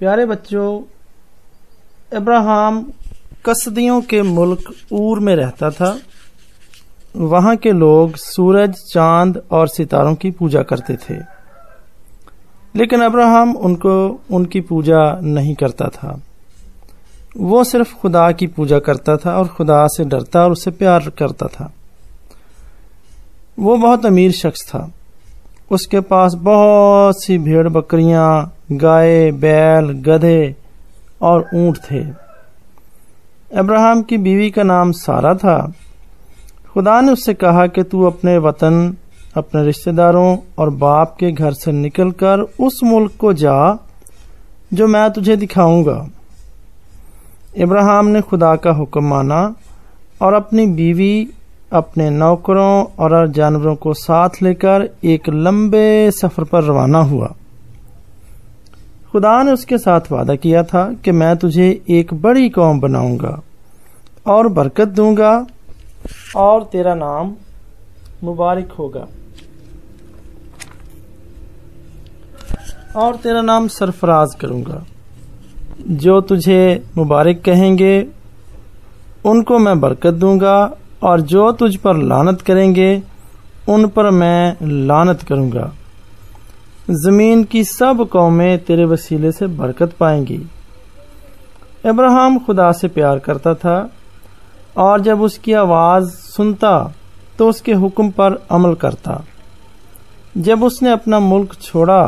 प्यारे बच्चों, अब्राहम कसदियों के मुल्क ऊर में रहता था। वहाँ के लोग सूरज, चाँद और सितारों की पूजा करते थे। लेकिन अब्राहम उनको, उनकी पूजा नहीं करता था। वो सिर्फ़ खुदा की पूजा करता था और खुदा से डरता और उससे प्यार करता था। वो बहुत अमीर शख्स था। उसके पास बहुत सी भेड़ बकरियाँ गाय, बैल, गधे और ऊँट थे। अब्राहम की बीवी का नाम सारा था। खुदा ने उससे कहा कि तू अपने वतन, अपने रिश्तेदारों और बाप के घर से निकलकर उस मुल्क को जा, जो मैं तुझे दिखाऊँगा। इब्राहिम ने खुदा का हुक्म माना और अपनी बीवी, अपने नौकरों और जानवरों को साथ लेकर एक लंबे सफ़र पर रवाना हुआ। खुदा ने उसके साथ वादा किया था कि मैं तुझे एक बड़ी कौम बनाऊँगा और बरकत दूँगा और तेरा नाम मुबारक होगा। और तेरा नाम सरफराज करूँगा। जो तुझे मुबारक कहेंगे, उनको मैं बरकत दूँगा और जो तुझ पर लानत करेंगे, उन पर मैं लानत करूँगा। ज़मीन की सब कौमें तेरे वसीले से बरकत पाएँगी। अब्राहम खुदा से प्यार करता था, और जब उसकी आवाज़ सुनता तो उसके हुक्म पर अमल करता। जब उसने अपना मुल्क छोड़ा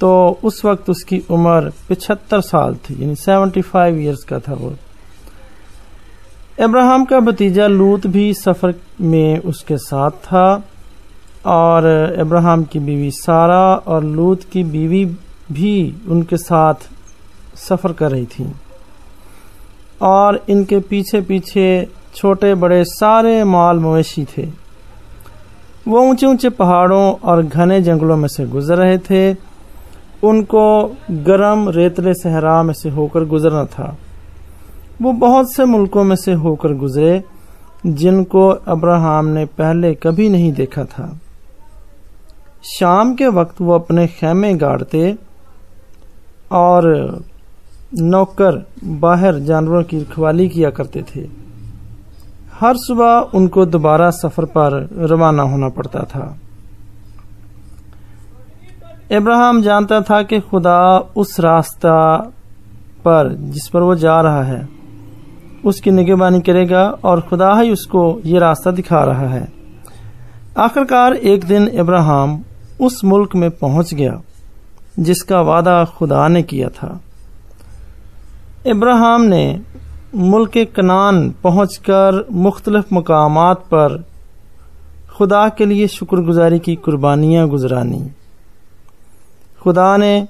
तो उस वक्त उसकी उम्र पिछहत्तर साल थी, यानी सेवेंटी फाइव ईयर्स का था वो। अब्राहम का भतीजा लूत भी सफ़र में उसके साथ था। और अब्राहम की बीवी सारा और लूत की बीवी भी उनके साथ सफ़र कर रही थी। और इनके पीछे पीछे छोटे बड़े सारे माल मवेशी थे। वो ऊँचे ऊँचे पहाड़ों और घने जंगलों में से गुजर रहे थे। उनको गर्म रेतले सहरा में से होकर गुजरना था। वो बहुत से मुल्कों में से होकर गुजरे, जिनको अब्राहम ने पहले कभी नहीं देखा था। शाम के वक्त वो अपने खेमे गाड़ते और नौकर बाहर जानवरों की रखवाली किया करते थे। हर सुबह उनको दोबारा सफ़र पर रवाना होना पड़ता था। इब्राहिम जानता था कि खुदा उस रास्ता पर जिस पर वो जा रहा है, उसकी निगहबानी करेगा और खुदा ही उसको ये रास्ता दिखा रहा है। आखिरकार एक दिन इब्राहिम उस मुल्क में पहुँच गया, जिसका वादा खुदा ने किया था। इब्राहिम ने मुल्क कनान पहुंचकर मुख्तलिफ़ मकामात पर खुदा के लिए शुक्रगुजारी की कुर्बानियाँ गुजरानी। खुदा ने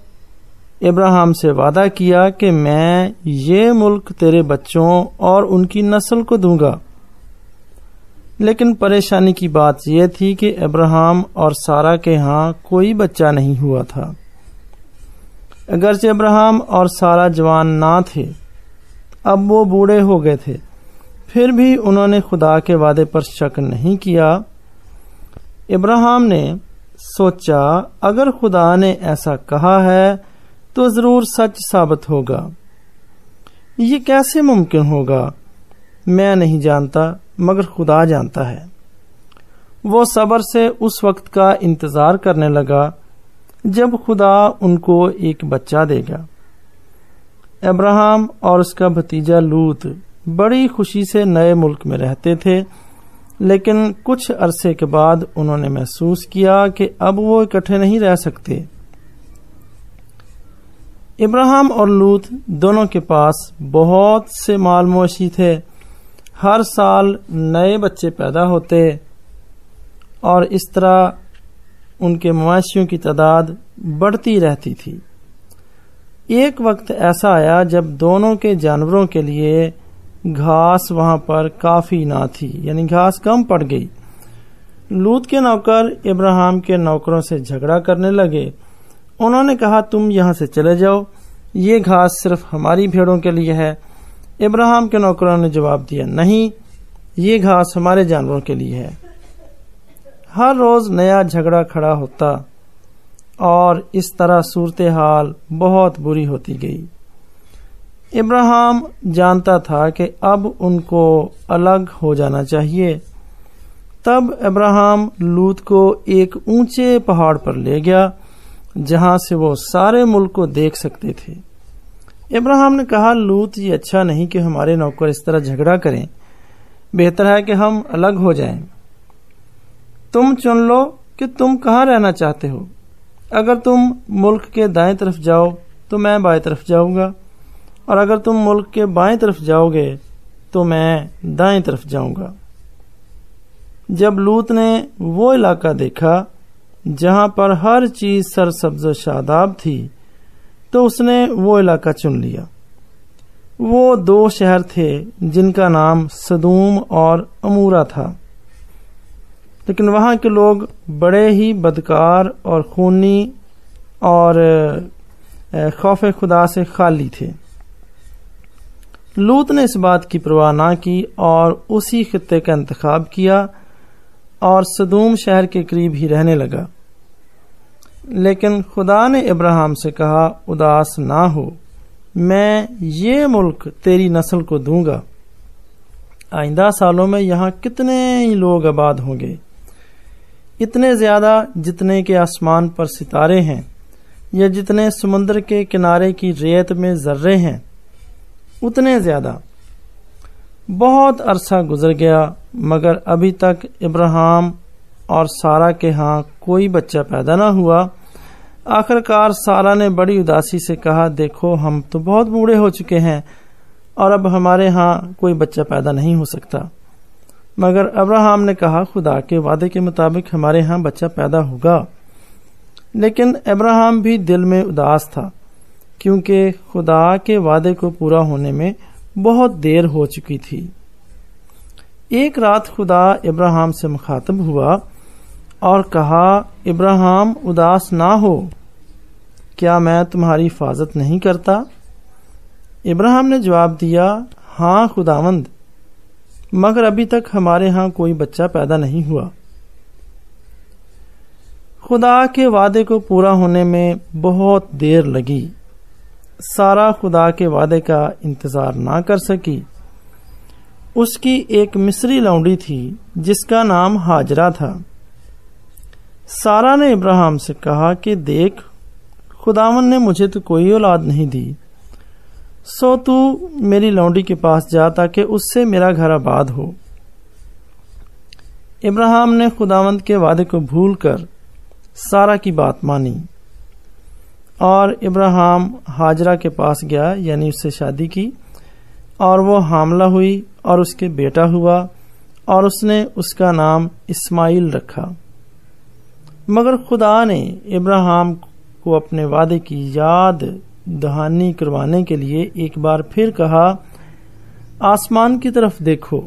इब्राहिम से वादा किया कि मैं ये मुल्क तेरे बच्चों और उनकी नस्ल को दूँगा। लेकिन परेशानी की बात यह थी कि इब्राहिम और सारा के यहाँ कोई बच्चा नहीं हुआ था। अगरचे इब्राहिम और सारा जवान ना थे। अब वो बूढ़े हो गए थे। फिर भी उन्होंने खुदा के वादे पर शक नहीं किया। इब्राहिम ने सोचा, अगर खुदा ने ऐसा कहा है तो ज़रूर सच साबित होगा। ये कैसे मुमकिन होगा? मैं नहीं जानता। मगर खुदा जानता है। वो सबर से उस वक्त का इंतज़ार करने लगा, जब खुदा उनको एक बच्चा देगा। अब्राहम और उसका भतीजा लूत बड़ी खुशी से नए मुल्क में रहते थे, लेकिन कुछ अरसे के बाद उन्होंने महसूस किया कि अब वो इकट्ठे नहीं रह सकते। इब्राहिम और लूत दोनों के पास बहुत से माल मवेशी थे हर साल नए बच्चे पैदा होते और इस तरह उनके मवेशियों की तादाद बढ़ती रहती थी। एक वक्त ऐसा आया जब दोनों के जानवरों के लिए घास वहाँ पर काफ़ी ना थी, यानी घास कम पड़ गई। लूत के नौकर इब्राहिम के नौकरों से झगड़ा करने लगे। उन्होंने कहा, तुम यहाँ से चले जाओ। ये घास सिर्फ़ हमारी भेड़ों के लिए है। इब्राहिम के नौकरों ने जवाब दिया, नहीं, ये घास हमारे जानवरों के लिए है। हर रोज नया झगड़ा खड़ा होता और इस तरह सूरत हाल बहुत बुरी होती गई। इब्राहिम जानता था कि अब उनको अलग हो जाना चाहिए। तब इब्राहिम लूत को एक ऊँचे पहाड़ पर ले गया, जहाँ से वो सारे मुल्क को देख सकते थे। इब्राहिम ने कहा, लूत ये अच्छा नहीं कि हमारे नौकर इस तरह झगड़ा करें। बेहतर है कि हम अलग हो जाएँ। तुम चुन लो कि तुम कहाँ रहना चाहते हो। अगर तुम मुल्क के दाएँ तरफ़ जाओ तो मैं बाएँ तरफ़ जाऊँगा। और अगर तुम मुल्क के बाएँ तरफ़ जाओगे तो मैं दाएँ तरफ़ जाऊँगा। जब लूत ने वो इलाका देखा, जहाँ पर हर चीज़ सरसब्ज शादाब थी तो उसने वो इलाका चुन लिया। वो दो शहर थे जिनका नाम सदूम और अमूरा था। लेकिन वहाँ के लोग बड़े ही बदकार और खूनी और खौफ खुदा से खाली थे। लूत ने इस बात की परवाह ना की और उसी खत्ते का इंतखब किया और सदूम शहर के करीब ही रहने लगा। लेकिन खुदा ने इब्राहिम से कहा, उदास ना हो। मैं ये मुल्क तेरी नस्ल को दूँगा। आइंदा सालों में यहाँ कितने ही लोग आबाद होंगे? इतने ज़्यादा जितने के आसमान पर सितारे हैं, या जितने समुद्र के किनारे की रेत में जर्रे हैं, उतने ज़्यादा। बहुत अरसा गुजर गया, मगर अभी तक इब्राहिम और सारा के यहाँ कोई बच्चा पैदा ना हुआ। आखिरकार सारा ने बड़ी उदासी से कहा, देखो, हम तो बहुत बूढ़े हो चुके हैं और अब हमारे यहाँ कोई बच्चा पैदा नहीं हो सकता। मगर अब्राहम ने कहा, खुदा के वादे के मुताबिक हमारे यहाँ बच्चा पैदा होगा। लेकिन अब्राहम भी दिल में उदास था, क्योंकि खुदा के वादे को पूरा होने में बहुत देर हो चुकी थी। एक रात खुदा इब्राहिम से मुखातब हुआ और कहा, इब्राहिम, उदास ना हो। क्या मैं तुम्हारी हिफाजत नहीं करता? इब्राहिम ने जवाब दिया हाँ खुदावंद। मगर अभी तक हमारे यहाँ कोई बच्चा पैदा नहीं हुआ। खुदा के वादे को पूरा होने में बहुत देर लगी। सारा खुदा के वादे का इंतज़ार ना कर सकी। उसकी एक मिस्री लौंडी थी, जिसका नाम हाजरा था। सारा ने इब्राहिम से कहा कि देख, खुदावन ने मुझे तो कोई औलाद नहीं दी। सो तू मेरी लौंडी के पास जा ताकि उससे मेरा घर आबाद हो। इब्राहिम ने खुदावंत के वादे को भूलकर सारा की बात मानी और इब्राहिम हाजरा के पास गया, यानी उससे शादी की और वो हामला हुई और उसके बेटा हुआ और उसने उसका नाम इस्माइल रखा। मगर खुदा ने इब्राहिम को अपने वादे की याद दहानी करवाने के लिए एक बार फिर कहा, आसमान की तरफ़ देखो,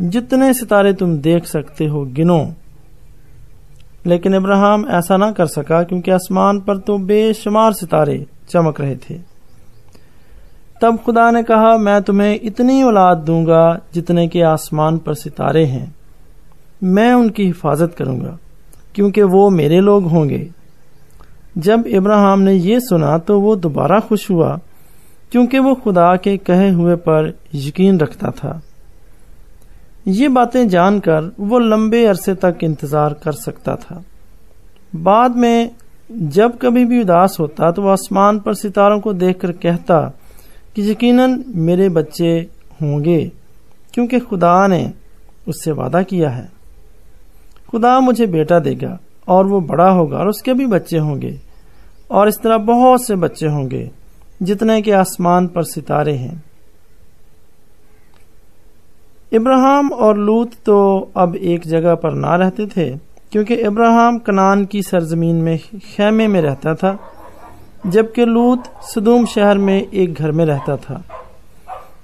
जितने सितारे तुम देख सकते हो गिनो। लेकिन इब्राहिम ऐसा ना कर सका क्योंकि आसमान पर तो बेशुमार सितारे चमक रहे थे। तब खुदा ने कहा, मैं तुम्हें इतनी औलाद दूँगा जितने के आसमान पर सितारे हैं। मैं उनकी हिफाजत करूँगा। क्योंकि वो मेरे लोग होंगे। जब इब्राहिम ने यह सुना तो वो दोबारा खुश हुआ, क्योंकि वो खुदा के कहे हुए पर यकीन रखता था। ये बातें जानकर वो लंबे अरसे तक इंतज़ार कर सकता था। बाद में जब कभी भी उदास होता तो वह आसमान पर सितारों को देखकर कहता कि यकीनन मेरे बच्चे होंगे, क्योंकि खुदा ने उससे वादा किया है। खुदा मुझे बेटा देगा और वो बड़ा होगा और उसके भी बच्चे होंगे और इस तरह बहुत से बच्चे होंगे जितने के आसमान पर सितारे हैं। इब्राहिम और लूत तो अब एक जगह पर ना रहते थे, क्योंकि इब्राहिम कनान की सरजमीन में खेमे में रहता था, जबकि लूत सदूम शहर में एक घर में रहता था।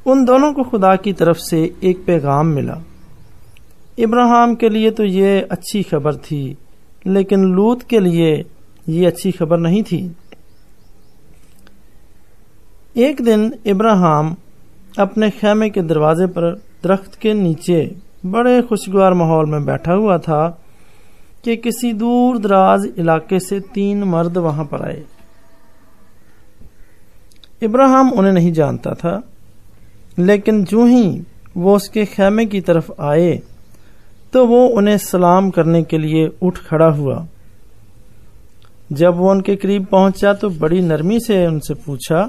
उन दोनों को खुदा की तरफ़ से एक पैगाम मिला। इब्राहिम के लिए तो ये अच्छी खबर थी, लेकिन लूत के लिए ये अच्छी खबर नहीं थी। एक दिन इब्राहिम अपने खेमे के दरवाजे पर दरख्त के नीचे बड़े खुशगवार माहौल में बैठा हुआ था कि किसी दूर दराज इलाके से तीन मर्द वहाँ पर आए। इब्राहिम उन्हें नहीं जानता था, लेकिन जो ही वो उसके खेमे की तरफ़ आए तो वो उन्हें सलाम करने के लिए उठ खड़ा हुआ। जब वो उनके करीब पहुँचा तो बड़ी नरमी से उनसे पूछा,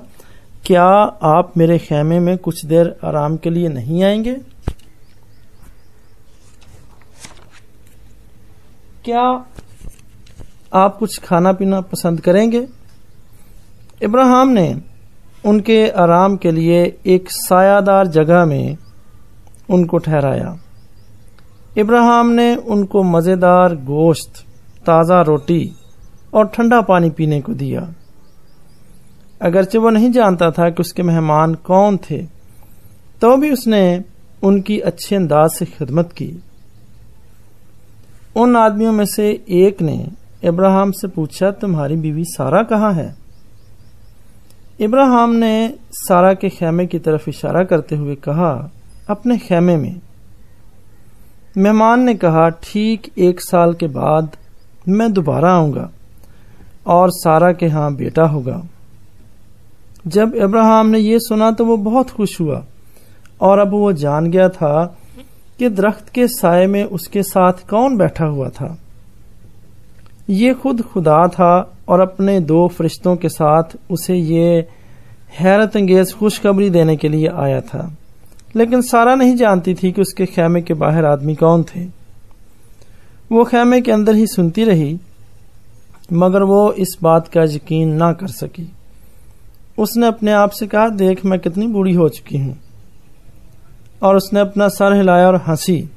क्या आप मेरे खेमे में कुछ देर आराम के लिए नहीं आएँगे? क्या आप कुछ खाना पीना पसंद करेंगे? इब्राहिम ने उनके आराम के लिए एक सायादार जगह में उनको ठहराया। इब्राहिम ने उनको मज़ेदार गोश्त, ताज़ा रोटी और ठंडा पानी पीने को दिया। अगरचे वो नहीं जानता था कि उसके मेहमान कौन थे तो भी उसने उनकी अच्छे अंदाज से खिदमत की। उन आदमियों में से एक ने इब्राहिम से पूछा, तुम्हारी बीवी सारा कहाँ है? इब्राहिम ने सारा के खेमे की तरफ़ इशारा करते हुए कहा, अपने खेमे में मेहमान ने कहा, ठीक एक साल के बाद मैं दोबारा आऊँगा और सारा के यहाँ बेटा होगा। जब इब्राहिम ने यह सुना तो वो बहुत खुश हुआ और अब वो जान गया था कि दरख्त के साय में उसके साथ कौन बैठा हुआ था। ये खुद खुदा था और अपने दो फरिश्तों के साथ उसे ये हैरत अंगेज खुशखबरी देने के लिए आया था। लेकिन सारा नहीं जानती थी कि उसके खेमे के बाहर आदमी कौन थे। वो खेमे के अंदर ही सुनती रही, मगर वो इस बात का यकीन ना कर सकी। उसने अपने आप से कहा, देख, मैं कितनी बूढ़ी हो चुकी हूँ। और उसने अपना सर हिलाया और हँसी।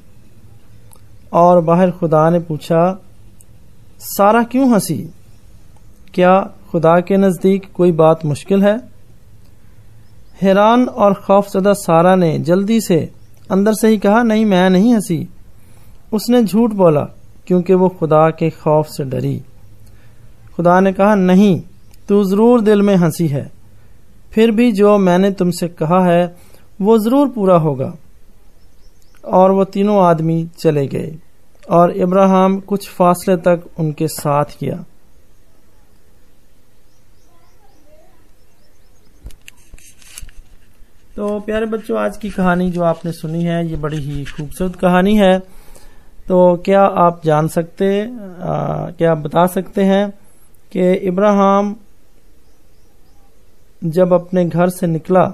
और बाहर खुदा ने पूछा, सारा क्यों हँसी? क्या खुदा के नज़दीक कोई बात मुश्किल है? हैरान और खौफजदा सारा ने जल्दी से अंदर से ही कहा, नहीं, मैं नहीं हँसी। उसने झूठ बोला, क्योंकि वो खुदा के खौफ से डरी। खुदा ने कहा, नहीं, तू ज़रूर दिल में हँसी है। फिर भी जो मैंने तुमसे कहा है, वो ज़रूर पूरा होगा। और वो तीनों आदमी चले गए, और इब्राहिम कुछ फासले तक उनके साथ किया। तो प्यारे बच्चों आज की कहानी जो आपने सुनी है ये बड़ी ही खूबसूरत कहानी है। तो क्या आप जान सकते आ, क्या आप बता सकते हैं कि इब्राहिम जब अपने घर से निकला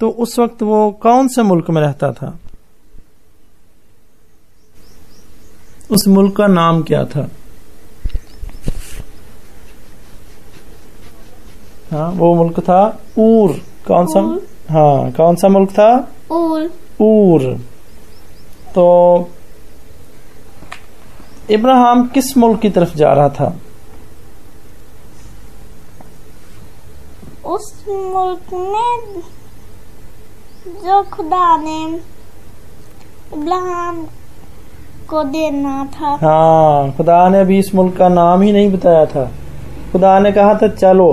तो उस वक्त वो कौन से मुल्क में रहता था? उस मुल्क का नाम क्या था? हाँ वो मुल्क था ऊर। कौन सा? हाँ कौन सा मुल्क था ऊर ऊर तो इब्राहिम किस मुल्क की तरफ़ जा रहा था उस मुल्क में जो खुदा ने इब्राहिम को देना था हाँ खुदा ने अभी इस मुल्क का नाम ही नहीं बताया था खुदा ने कहा था चलो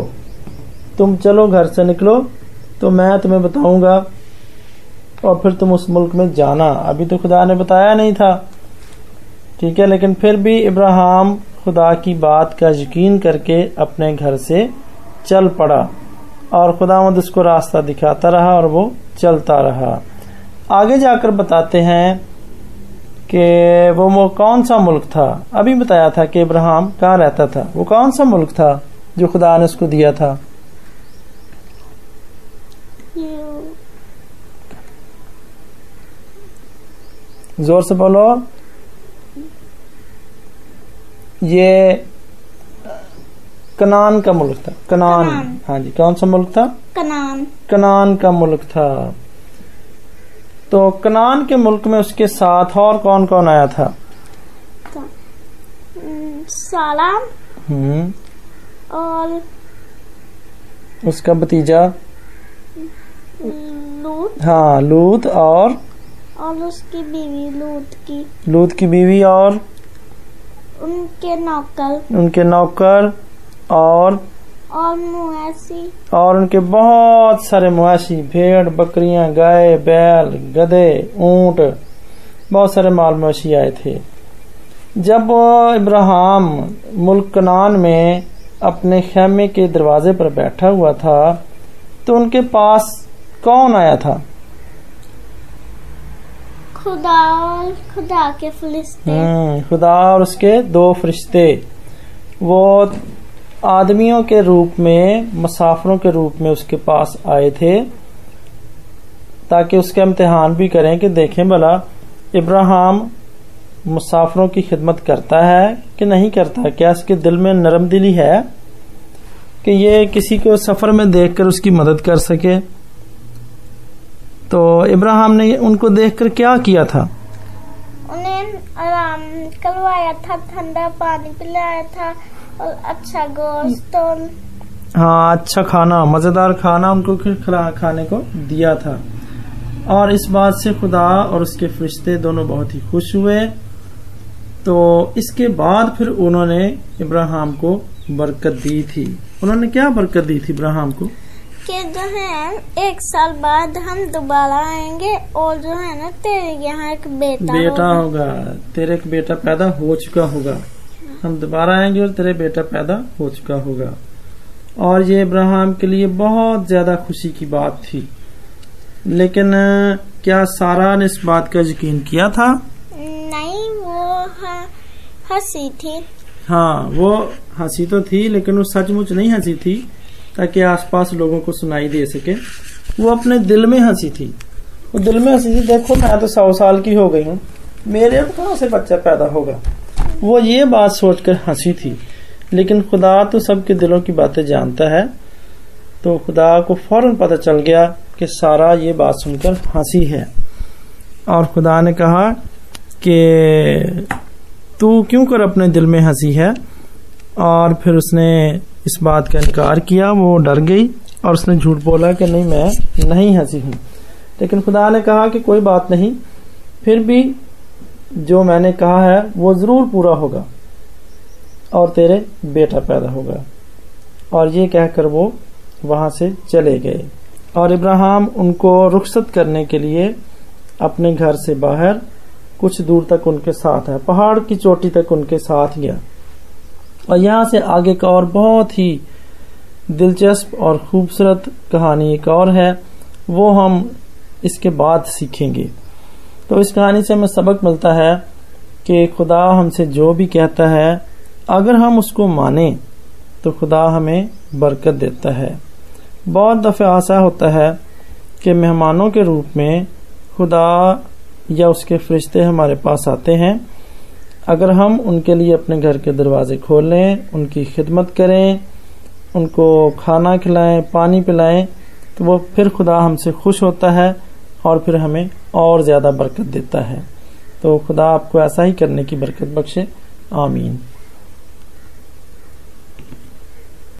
तुम चलो घर से निकलो तो मैं तुम्हें बताऊँगा और फिर तुम उस मुल्क में जाना। अभी तो खुदा ने बताया नहीं था। ठीक है, लेकिन फिर भी इब्राहिम खुदा की बात का यकीन करके अपने घर से चल पड़ा और खुदावंद उसको रास्ता दिखाता रहा और वो चलता रहा। आगे जाकर बताते हैं कि वो कौन सा मुल्क था? अभी बताया था कि इब्राहिम कहाँ रहता था। वो कौन सा मुल्क था जो खुदा ने उसको दिया था? ज़ोर से बोलो। ये कनान का मुल्क था। कनान। कनान। हाँ जी कौन सा मुल्क था? कनान। कनान का मुल्क था। तो कनान के मुल्क में उसके साथ और कौन कौन आया था? हम्म, साला हम्म। और उसका भतीजा? लूत। हाँ लूत और और उसकी बीवी लूत की। लूत की बीवी और उनके नौकर। उनके नौकर और और मुआसी और उनके बहुत सारे मवेशी भेड़ बकरियाँ गाय बैल गधे ऊँट बहुत सारे माल मवेशी आए थे। जब इब्राहिम मुल्क कनान में अपने खेमे के दरवाजे पर बैठा हुआ था तो उनके पास कौन आया था? खुदा और खुदा के फरिश्ते। हम्म, खुदा और उसके दो फरिश्ते। वो आदमियों के रूप में मुसाफरों के रूप में उसके पास आए थे ताकि उसका इम्तिहान भी करें कि देखें भला इब्राहिम मुसाफरों की खिदमत करता है कि नहीं करता? क्या इसके दिल में नरम दिली है कि ये किसी को सफ़र में देखकर उसकी मदद कर सके? तो इब्राहिम ने उनको देखकर क्या किया था? उन्हें आराम करवाया था ठंडा पानी पिलाया था और अच्छा गोश्त और हाँ अच्छा खाना मज़ेदार खाना उनको खाने को दिया था। और इस बात से खुदा और उसके फरिश्ते दोनों बहुत ही खुश हुए। तो इसके बाद फिर उन्होंने इब्राहिम को बरकत दी थी। उन्होंने क्या बरकत दी थी इब्राहिम को? कि जो है एक साल बाद हम दोबारा आएँगे और जो है ना तेरे यहाँ एक बेटा, बेटा होगा। होगा तेरे एक बेटा पैदा हो चुका होगा। हम दोबारा आएँगे और तेरे बेटा पैदा हो चुका होगा। और ये इब्राहिम के लिए बहुत ज़्यादा खुशी की बात थी। लेकिन क्या सारा ने इस बात का यकीन किया था? नहीं वो ह- हँसी थी। हाँ वो हँसी तो थी लेकिन वो सचमुच नहीं हँसी थी। ताकि आसपास लोगों को सुनाई दे सके। वो अपने दिल में हँसी थी। वो दिल में हँसी थी, देखो, मैं तो सौ साल की हो गई हूँ। मेरे अब कहाँ से बच्चा पैदा होगा? वो ये बात सोचकर हँसी थी। लेकिन खुदा तो सबके दिलों की बातें जानता है। तो खुदा को फ़ौरन पता चल गया कि सारा ये बात सुनकर हँसी है। और खुदा ने कहा कि तू क्यों कर अपने दिल में हँसी है? और फिर उसने इस बात का इनकार किया, वो डर गई और उसने झूठ बोला कि नहीं, मैं नहीं हँसी हूँ। लेकिन खुदा ने कहा कि कोई बात नहीं, फिर भी जो मैंने कहा है, वो ज़रूर पूरा होगा और तेरे बेटा पैदा होगा। और ये कहकर वो वहाँ से चले गए। और इब्राहिम उनको रुखसत करने के लिए अपने घर से बाहर कुछ दूर तक उनके साथ है, पहाड़ की चोटी तक उनके साथ गया। और यहाँ से आगे का और बहुत ही दिलचस्प और खूबसूरत कहानी एक और है, वो हम इसके बाद सीखेंगे। तो इस कहानी से हमें सबक मिलता है कि खुदा हमसे जो भी कहता है, अगर हम उसको माने तो खुदा हमें बरकत देता है। बहुत दफे ऐसा होता है कि मेहमानों के रूप में खुदा या उसके फरिश्ते हमारे पास आते हैं। अगर हम उनके लिए अपने घर के दरवाजे खोलें, उनकी खिदमत करें, उनको खाना खिलाएँ, पानी पिलाएँ तो वो फिर खुदा हमसे खुश होता है और फिर हमें और ज़्यादा बरकत देता है। तो खुदा आपको ऐसा ही करने की बरकत बख्शे। आमीन।